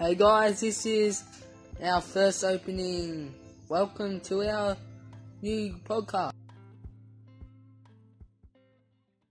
Hey guys, this is our first opening. Welcome to our new podcast.